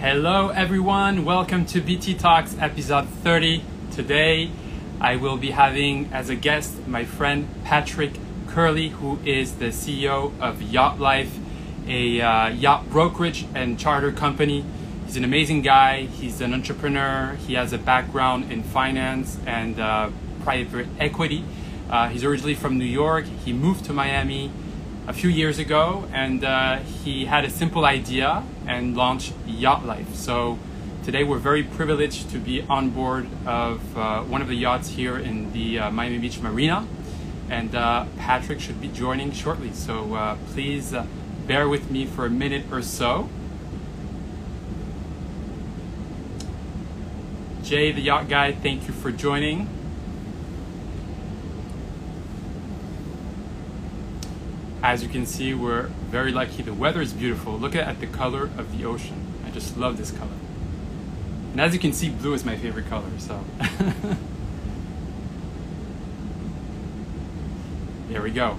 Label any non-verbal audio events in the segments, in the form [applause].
Hello, everyone. Welcome to BT Talks episode 30. Today, I will be having as a guest my friend Patrick Curley, who is the CEO of Yacht Life, a uh, yacht brokerage and charter company. He's an amazing guy. He's an entrepreneur. He has a background in finance and uh, private equity. Uh, he's originally from New York. He moved to Miami a few years ago, and uh, he had a simple idea and launched Yacht Life. So today we're very privileged to be on board of uh, one of the yachts here in the uh, Miami Beach Marina, and uh, Patrick should be joining shortly. So uh, please uh, bear with me for a minute or so. Jay, the yacht guy, thank you for joining. As you can see, we're very lucky. The weather is beautiful. Look at the color of the ocean. I just love this color. And as you can see, blue is my favorite color, so. [laughs] there we go.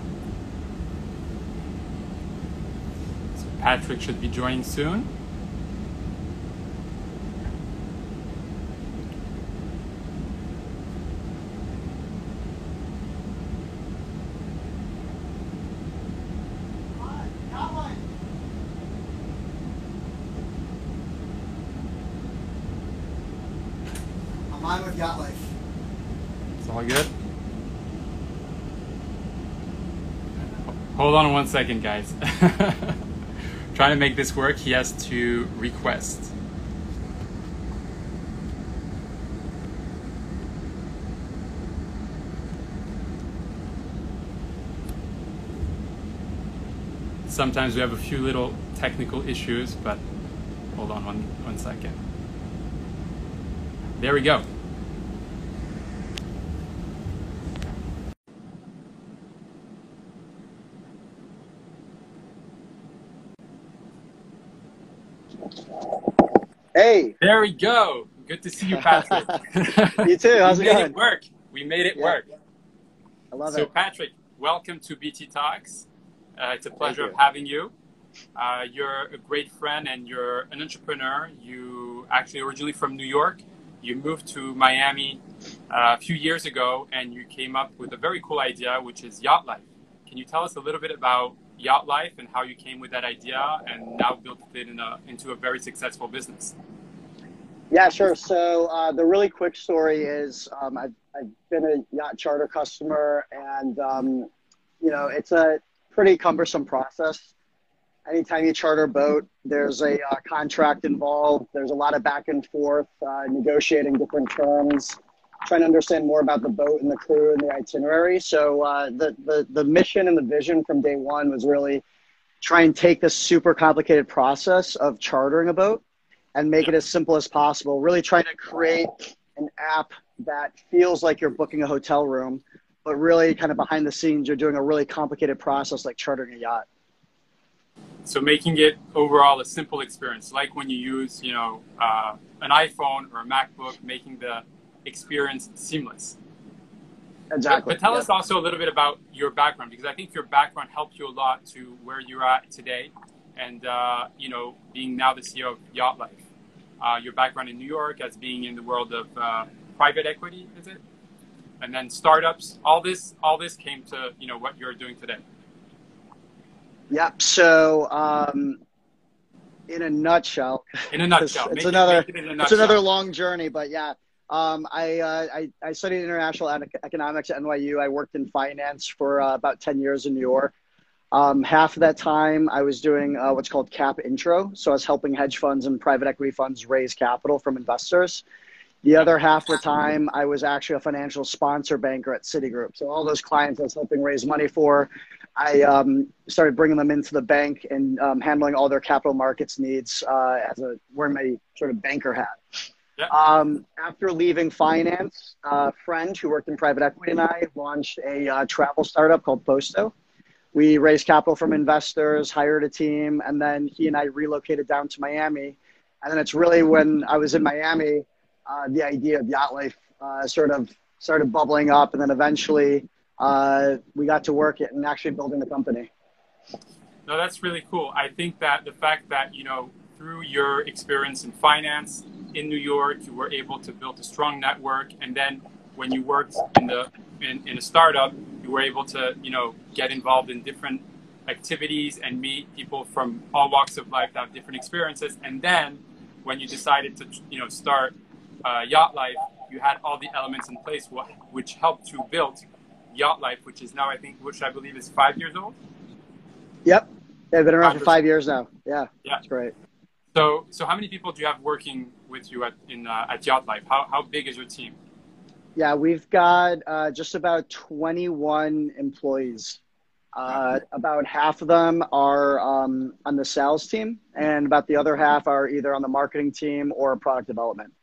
So Patrick should be joining soon. I'm with Yacht Life. It's all good. Hold on one second, guys. [laughs] Trying to make this work, he has to request. Sometimes we have a few little technical issues, but hold on one, one second. There we go. Hey, There we go. Good to see you, Patrick. [laughs] You too. How's we it made going? it work. We made it Yeah. work. I love So, it. Patrick, welcome to BT Talks. Uh, it's a pleasure of having you. Uh, you're a great friend and you're an entrepreneur. You actually originally from New York. You moved to Miami uh, a few years ago and you came up with a very cool idea, which is Yacht Life. Can you tell us a little bit about Yacht Life and how you came with that idea and now built it in a, into a very successful business? Yeah, sure. So uh, the really quick story is um, I've, I've been a yacht charter customer, and um, you know it's a pretty cumbersome process. Anytime you charter a boat, there's a uh, contract involved. There's a lot of back and forth, uh, negotiating different terms, trying to understand more about the boat and the crew and the itinerary. So uh, the, the the mission and the vision from day one was really try and take this super complicated process of chartering a boat and make it as simple as possible. Really trying to create an app that feels like you're booking a hotel room, but really kind of behind the scenes, you're doing a really complicated process like chartering a yacht. So making it overall a simple experience, like when you use, you know, uh, an iPhone or a MacBook, making the experience seamless. Exactly. But, tell Yeah. us also a little bit about your background, because I think your background helped you a lot to where you're at today, and uh, you know, being now the CEO of Yacht Life. Uh, your background in New York as being in the world of uh, private equity, is it? And then startups. All this, all this came to you know what you're doing today. Yep. So, um, in a nutshell, In a nutshell, [laughs] it's another it in a it's another long journey, but yeah. Um, I, uh, I I studied international economics at NYU. I worked in finance for uh, about ten years in New York. Um, half of that time, I was doing uh, what's called cap intro. So I was helping hedge funds and private equity funds raise capital from investors. The other half of the time, I was actually a financial sponsor banker at Citigroup. So all those clients I was helping raise money for, I um, started bringing them into the bank and um, handling all their capital markets needs uh, as a wearing my sort of banker hat. Yeah. Um, after leaving finance, a friend who worked in private equity and I launched a uh, travel startup called Posto. We raised capital from investors, hired a team, and then he and I relocated down to Miami. And then it's really when I was in Miami, uh, the idea of yacht life uh, sort of started bubbling up, and then eventually uh, we got to work and actually building the company. No, that's really cool. I think that the fact that you know through your experience in finance in New York, you were able to build a strong network, and then when you worked in the in, in a startup, you were able to you know get involved in different activities and meet people from all walks of life that have different experiences, and then when you decided to you know start uh, Yacht Life, you had all the elements in place which helped you build Yacht Life, which is now I think which I believe is five years old. Yep, they've been around for five years now. Yeah, yeah, that's great. So, so how many people do you have working with you at in uh, at Yacht Life? How how big is your team? Yeah, we've got uh, just about 21 employees. Uh, about half of them are um, on the sales team, and about the other half are either on the marketing team or product development.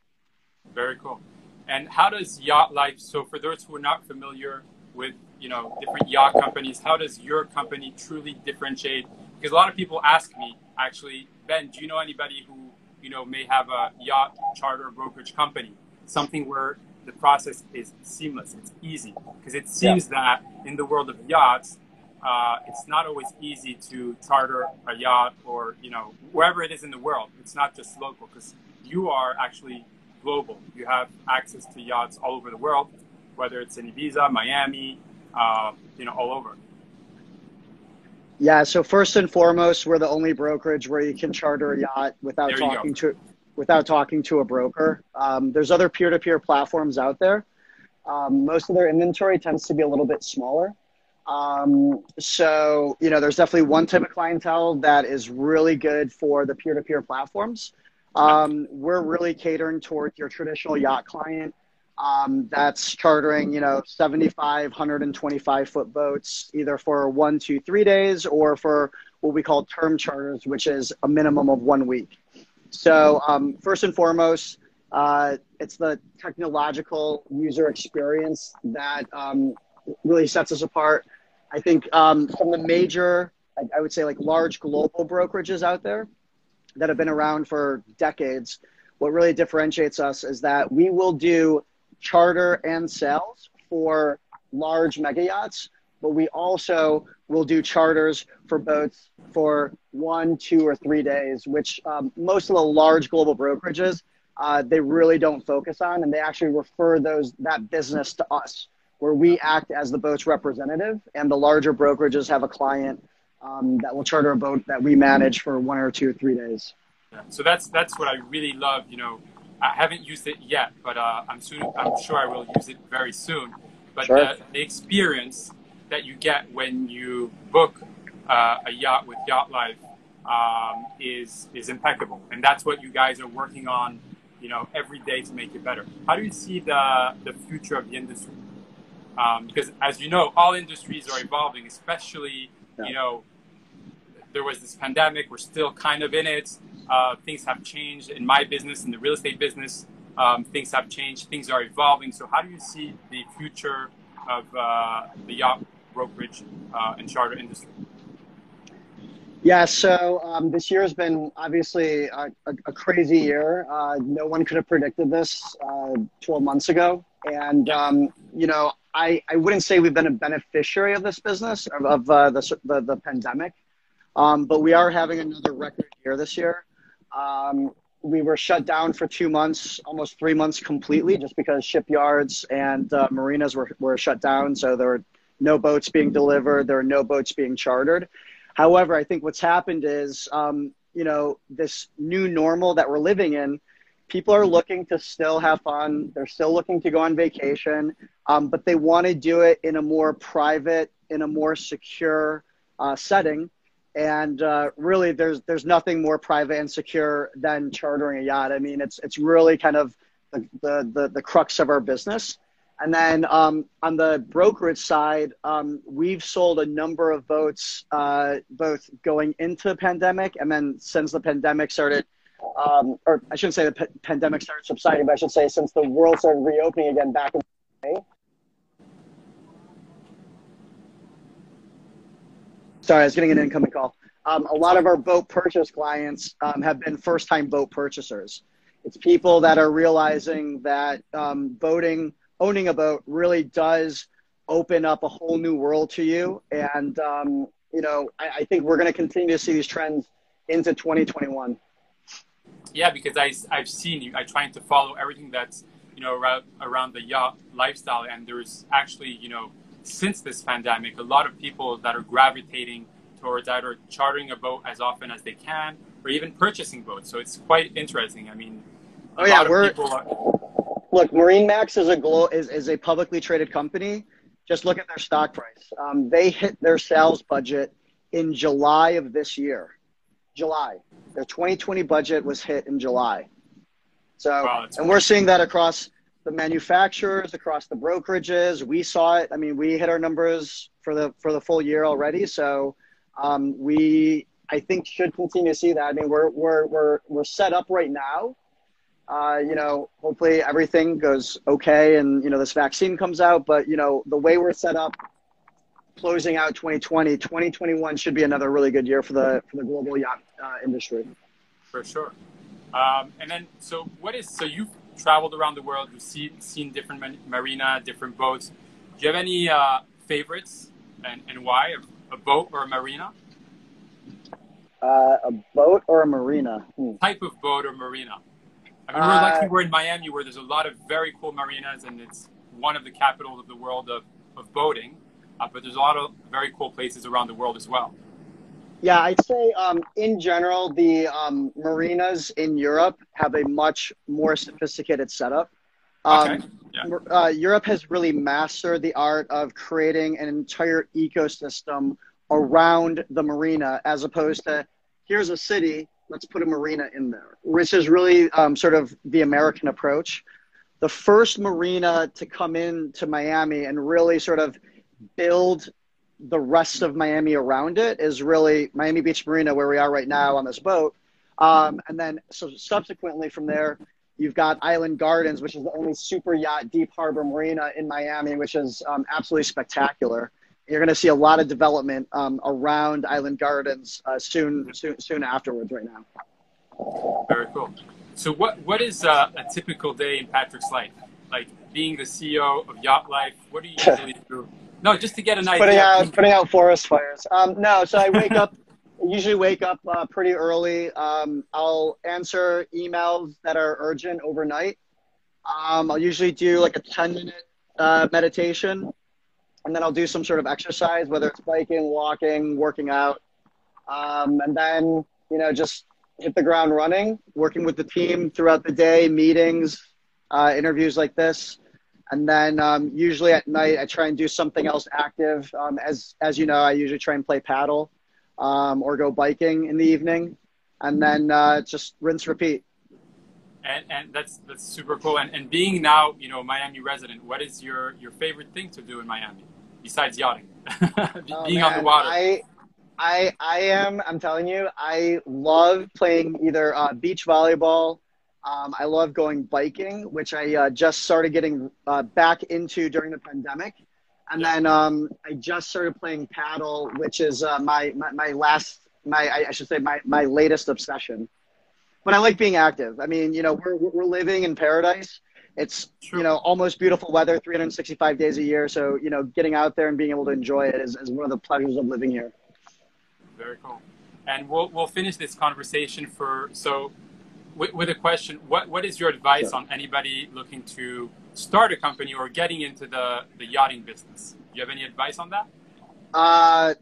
Very cool. And how does Yacht Life? So, for those who are not familiar with you know different yacht companies, how does your company truly differentiate? Because a lot of people ask me, actually, Ben, do you know anybody who you know may have a yacht charter brokerage company, something where the process is seamless, it's easy? Because it seems yeah. that in the world of yachts, uh, it's not always easy to charter a yacht or you know wherever it is in the world. It's not just local because you are actually global. You have access to yachts all over the world, whether it's in Ibiza, Miami, uh, you know, all over. Yeah. So first and foremost, we're the only brokerage where you can charter a yacht without talking to without talking to a broker. Um, there's other peer-to-peer platforms out there. Um, most of their inventory tends to be a little bit smaller. Um, so, you know, there's definitely one type of clientele that is really good for the peer-to-peer platforms. Um, we're really catering towards your traditional yacht client um, that's chartering, you know, 75, 125 foot boats, either for one, two, three days or for what we call term charters, which is a minimum of one week. So, um, first and foremost, uh, it's the technological user experience that um, really sets us apart. I think um, from the major, I, I would say like large global brokerages out there, that have been around for decades, what really differentiates us is that we will do charter and sales for large mega yachts, but we also will do charters for boats for one, two, or three days, which um, most of the large global brokerages uh, they really don't focus on, and they actually refer those that business to us, where we act as the boat's representative, and the larger brokerages have a client um, that will charter a boat that we manage for one or two or three days. Yeah. So that's that's what I really love. You know, I haven't used it yet, but uh, I'm soon. I'm sure I will use it very soon. But sure. the, the, experience that you get when you book uh, a yacht with Yacht Life um, is is impeccable, and that's what you guys are working on. You know, every day to make it better. How do you see the the future of the industry? Um, because as you know, all industries are evolving, especially yeah. you know, there was this pandemic. We're still kind of in it. Uh, things have changed in my business, in the real estate business. Um, things have changed. Things are evolving. So, how do you see the future of uh, the yacht brokerage uh, and charter industry? Yeah, so um, this year has been obviously a, a, a crazy year. Uh, no one could have predicted this uh, 12 months ago. And, um, you know, I, I wouldn't say we've been a beneficiary of this business, of, of uh, the, the, the, pandemic, um, but we are having another record year this year. Um, we were shut down for two months, almost three months completely, just because shipyards and uh, marinas were, were shut down. So there were no boats being delivered, there were no boats being chartered. However, I think what's happened is, um, you know, this new normal that we're living in people are looking to still have fun. They're still looking to go on vacation, um, but they want to do it in a more private, in a more secure uh, setting. And uh, really, there's there's nothing more private and secure than chartering a yacht. I mean, it's it's really kind of the the the, the crux of our business. And then um, on the brokerage side, um, we've sold a number of boats, uh, both going into the pandemic and then since the pandemic started um, or I shouldn't say the p- pandemic started subsiding, but I should say since the world started reopening again back in May. Sorry, I was getting an incoming call. Um, a lot of our boat purchase clients um, have been first time boat purchasers. It's people that are realizing that um, boating, owning a boat really does open up a whole new world to you. And, um, you know, I, I think we're going to continue to see these trends into 2021. Yeah, because I I've seen you. I trying to follow everything that's you know around around the yacht lifestyle, and there's actually you know since this pandemic, a lot of people that are gravitating towards either chartering a boat as often as they can or even purchasing boats. So it's quite interesting. I mean, oh yeah, we're are... look. MarineMax is a glo- is is a publicly traded company. Just look at their stock price. Um, they hit their sales budget in July of this year. July. Their 2020 budget was hit in July. So, wow, and we're seeing that across the manufacturers, across the brokerages. We saw it. I mean, we hit our numbers for the for the full year already. So, um, we I think should continue to see that. I mean, we're we're we're we're set up right now. Uh, you know, hopefully everything goes okay, and you know this vaccine comes out. But you know, the way we're set up, closing out 2020, 2021 should be another really good year for the for the global yacht uh, industry. For sure. Um, and then, so what is so you've traveled around the world, you've see, seen different marina, different boats. Do you have any uh, favorites, and, and why? A, a boat or a marina? Uh, a boat or a marina? Hmm. Type of boat or marina. I mean, we're uh, lucky we're in Miami where there's a lot of very cool marinas and it's one of the capitals of the world of, of boating. Uh, but there's a lot of very cool places around the world as well. Yeah, I'd say um, in general, the um, marinas in Europe have a much more sophisticated setup. Um, okay. Yeah. Uh, Europe has really mastered the art of creating an entire ecosystem around the marina as opposed to here's a city, let's put a marina in there, which is really um, sort of the American approach. The first marina to come in to Miami and really sort of build the rest of Miami around it is really Miami Beach Marina, where we are right now on this boat. Um, and then, so subsequently from there, you've got Island Gardens, which is the only super yacht deep harbor marina in Miami, which is um, absolutely spectacular you're going to see a lot of development um, around Island Gardens uh, soon, soon, soon afterwards. Right now. Very cool. So, what what is uh, a typical day in Patrick's life? Like being the CEO of Yacht Life, what do you usually [laughs] do? No, just to get an idea. Putting out putting out forest fires. Um, no, so I wake up. [laughs] usually wake up uh, pretty early. Um, I'll answer emails that are urgent overnight. Um, I'll usually do like a 10 minute uh, meditation and then I'll do some sort of exercise, whether it's biking, walking, working out, um, and then you know just hit the ground running, working with the team throughout the day, meetings, uh, interviews like this, and then um, usually at night I try and do something else active. Um, as as you know, I usually try and play paddle um, or go biking in the evening, and then uh, just rinse repeat and, and that's that's super cool. And, and being now, you know, Miami resident, what is your your favorite thing to do in Miami besides yachting? [laughs] oh, being man. on the water. I, I I am. I'm telling you, I love playing either uh, beach volleyball. Um, I love going biking, which I uh, just started getting uh, back into during the pandemic. And then um, I just started playing paddle, which is uh, my, my, my last my I should say my my latest obsession but I like being active. I mean, you know, we're we're living in paradise. It's you know almost beautiful weather, 365 days a year. So you know, getting out there and being able to enjoy it is, is one of the pleasures of living here. Very cool. And we'll we'll finish this conversation for so with, with a question. What what is your advice on anybody looking to start a company or getting into the the yachting business? Do you have any advice on that? Uh,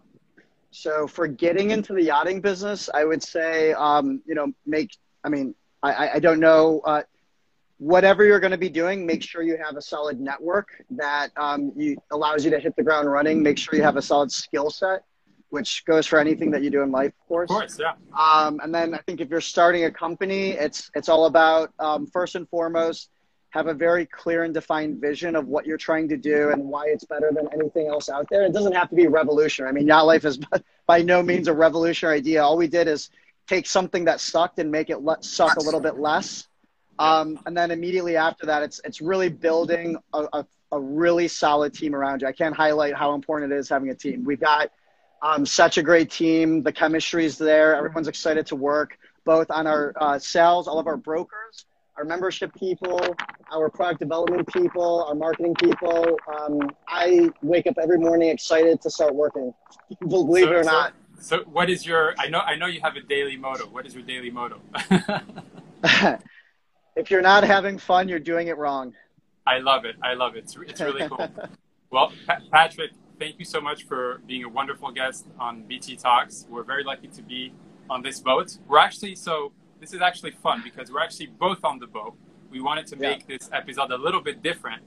so for getting into the yachting business, I would say, um, you know, make I mean, I, I don't know. Uh, whatever you're going to be doing, make sure you have a solid network that um, you, allows you to hit the ground running. Make sure you have a solid skill set, which goes for anything that you do in life, of course. Of course, yeah. Um, and then I think if you're starting a company, it's it's all about um, first and foremost have a very clear and defined vision of what you're trying to do and why it's better than anything else out there. It doesn't have to be revolutionary. I mean, Yacht Life is [laughs] by no means a revolutionary idea. All we did is take something that sucked and make it let, suck a little bit less. Um, and then immediately after that, it's it's really building a, a, a, really solid team around you. I can't highlight how important it is having a team. We've got um, such a great team. The chemistry is there. Everyone's excited to work, both on our uh, sales, all of our brokers, our membership people, our product development people, our marketing people. Um, I wake up every morning excited to start working, [laughs] believe so, it or so, not. So what is your? I know I know you have a daily motto. What is your daily motto? [laughs] if you're not having fun, you're doing it wrong. I love it. I love it. It's, it's really cool. [laughs] well, pa- Patrick, thank you so much for being a wonderful guest on BT Talks. We're very lucky to be on this boat. We're actually, so this is actually fun because we're actually both on the boat. We wanted to make yeah. this episode a little bit different.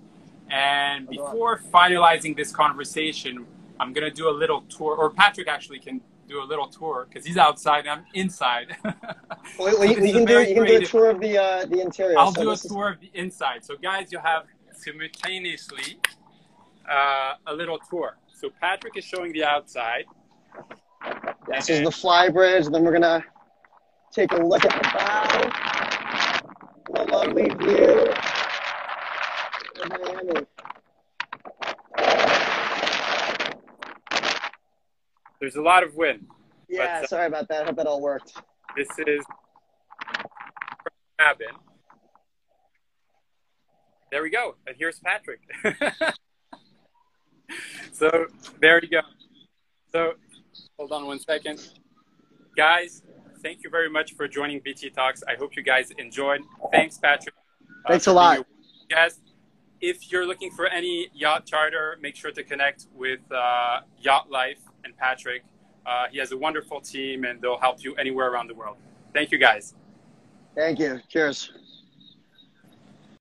And before finalizing this conversation, I'm going to do a little tour, or Patrick actually can do a little tour because he's outside and I'm inside. [laughs] well, so we can do you can do a tour of the uh, the interior. I'll so do a tour is... of the inside. So guys, you have simultaneously uh, a little tour. So Patrick is showing the outside. This is the fly bridge. Then we're gonna take a look at the bow. A lovely view. There's a lot of wind. Yeah, but, uh, sorry about that. I hope that all worked. This is cabin. There we go. And here's Patrick. [laughs] so there you go. So hold on one second. Guys, thank you very much for joining BT Talks. I hope you guys enjoyed. Thanks, Patrick. Uh, Thanks uh, a lot. Yes. If you're looking for any yacht charter, make sure to connect with uh, Yacht Life and Patrick. Uh, he has a wonderful team and they'll help you anywhere around the world. Thank you guys. Thank you. Cheers.